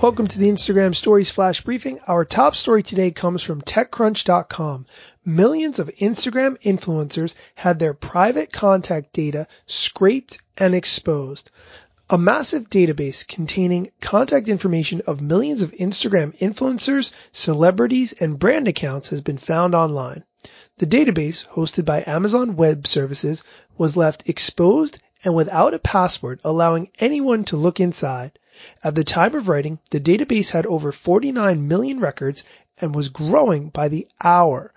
Welcome to the Instagram Stories Flash Briefing. Our top story today comes from TechCrunch.com. Millions of Instagram influencers had their private contact data scraped and exposed. A massive database containing contact information of millions of Instagram influencers, celebrities, and brand accounts has been found online. The database, hosted by Amazon Web Services, was left exposed and without a password allowing anyone to look inside. At the time of writing, the database had over 49 million records and was growing by the hour.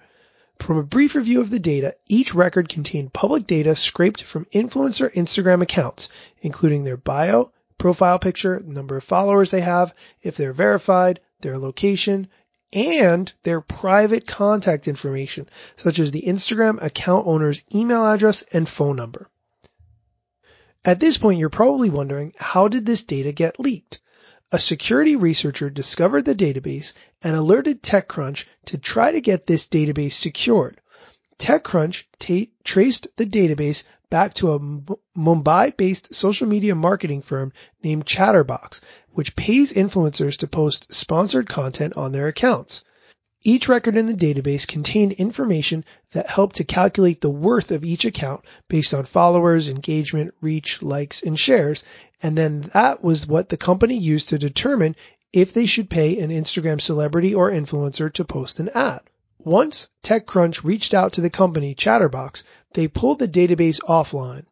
From a brief review of the data, each record contained public data scraped from influencer Instagram accounts, including their bio, profile picture, number of followers they have, if they're verified, their location, and their private contact information, such as the Instagram account owner's email address and phone number. At this point, you're probably wondering, how did this data get leaked? A security researcher discovered the database and alerted TechCrunch to try to get this database secured. TechCrunch t- traced the database back to a Mumbai-based social media marketing firm named Chtrbox, which pays influencers to post sponsored content on their accounts. Each record in the database contained information that helped to calculate the worth of each account based on followers, engagement, reach, likes, and shares, and then that was what the company used to determine if they should pay an Instagram celebrity or influencer to post an ad. Once TechCrunch reached out to the company Chtrbox, they pulled the database offline.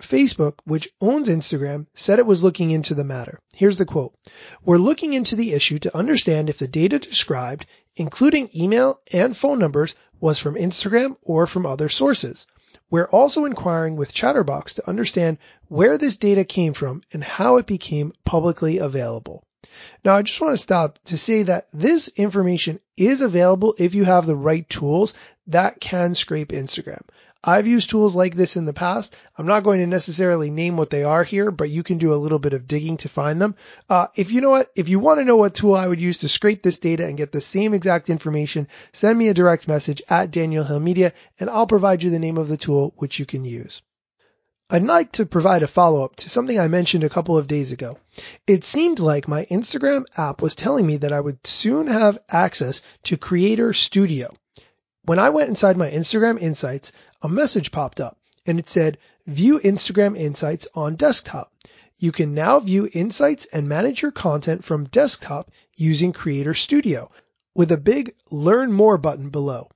Facebook, which owns Instagram, said it was looking into the matter. Here's the quote. We're looking into the issue to understand if the data described, including email and phone numbers, was from Instagram or from other sources. We're also inquiring with Chtrbox to understand where this data came from and how it became publicly available. Now, I just want to stop to say that this information is available if you have the right tools that can scrape Instagram. I've used tools like this in the past. I'm not going to necessarily name what they are here, but you can do a little bit of digging to find them. Uh, if you know what, if you want to know what tool I would use to scrape this data and get the same exact information, send me a direct message at Daniel Hill Media and I'll provide you the name of the tool which you can use. I'd like to provide a follow up to something I mentioned a couple of days ago. It seemed like my Instagram app was telling me that I would soon have access to Creator Studio. When I went inside my Instagram insights, a message popped up and it said view Instagram insights on desktop. You can now view insights and manage your content from desktop using Creator Studio with a big learn more button below.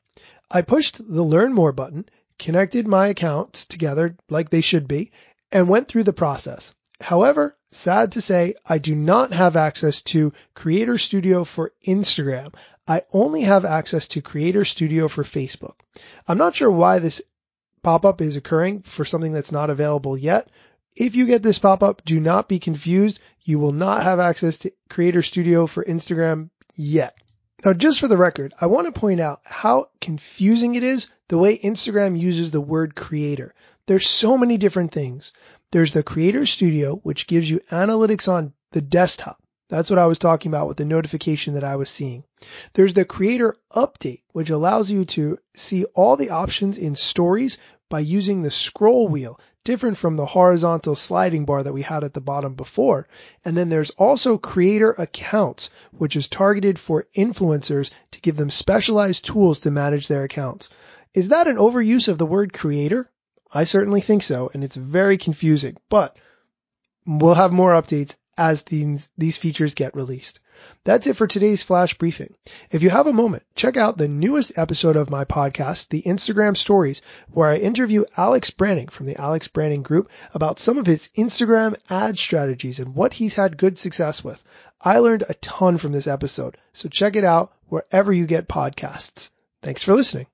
I pushed the learn more button, connected my accounts together like they should be, and went through the process. However, sad to say, I do not have access to Creator Studio for Instagram. I only have access to Creator Studio for Facebook. I'm not sure why this pop-up is occurring for something that's not available yet. If you get this pop-up, do not be confused. You will not have access to Creator Studio for Instagram yet. Now, just for the record, I want to point out how confusing it is the way Instagram uses the word creator. There's so many different things. There's the Creator Studio, which gives you analytics on the desktop. That's what I was talking about with the notification that I was seeing. There's the creator update, which allows you to see all the options in stories by using the scroll wheel, different from the horizontal sliding bar that we had at the bottom before. And then there's also creator accounts, which is targeted for influencers to give them specialized tools to manage their accounts. Is that an overuse of the word creator? I certainly think so, and it's very confusing, but we'll have more updates as these, these features get released. That's it for today's flash briefing. If you have a moment, check out the newest episode of my podcast, The Instagram Stories, where I interview Alex Branning from the Alex Branning Group about some of his Instagram ad strategies and what he's had good success with. I learned a ton from this episode, so check it out wherever you get podcasts. Thanks for listening.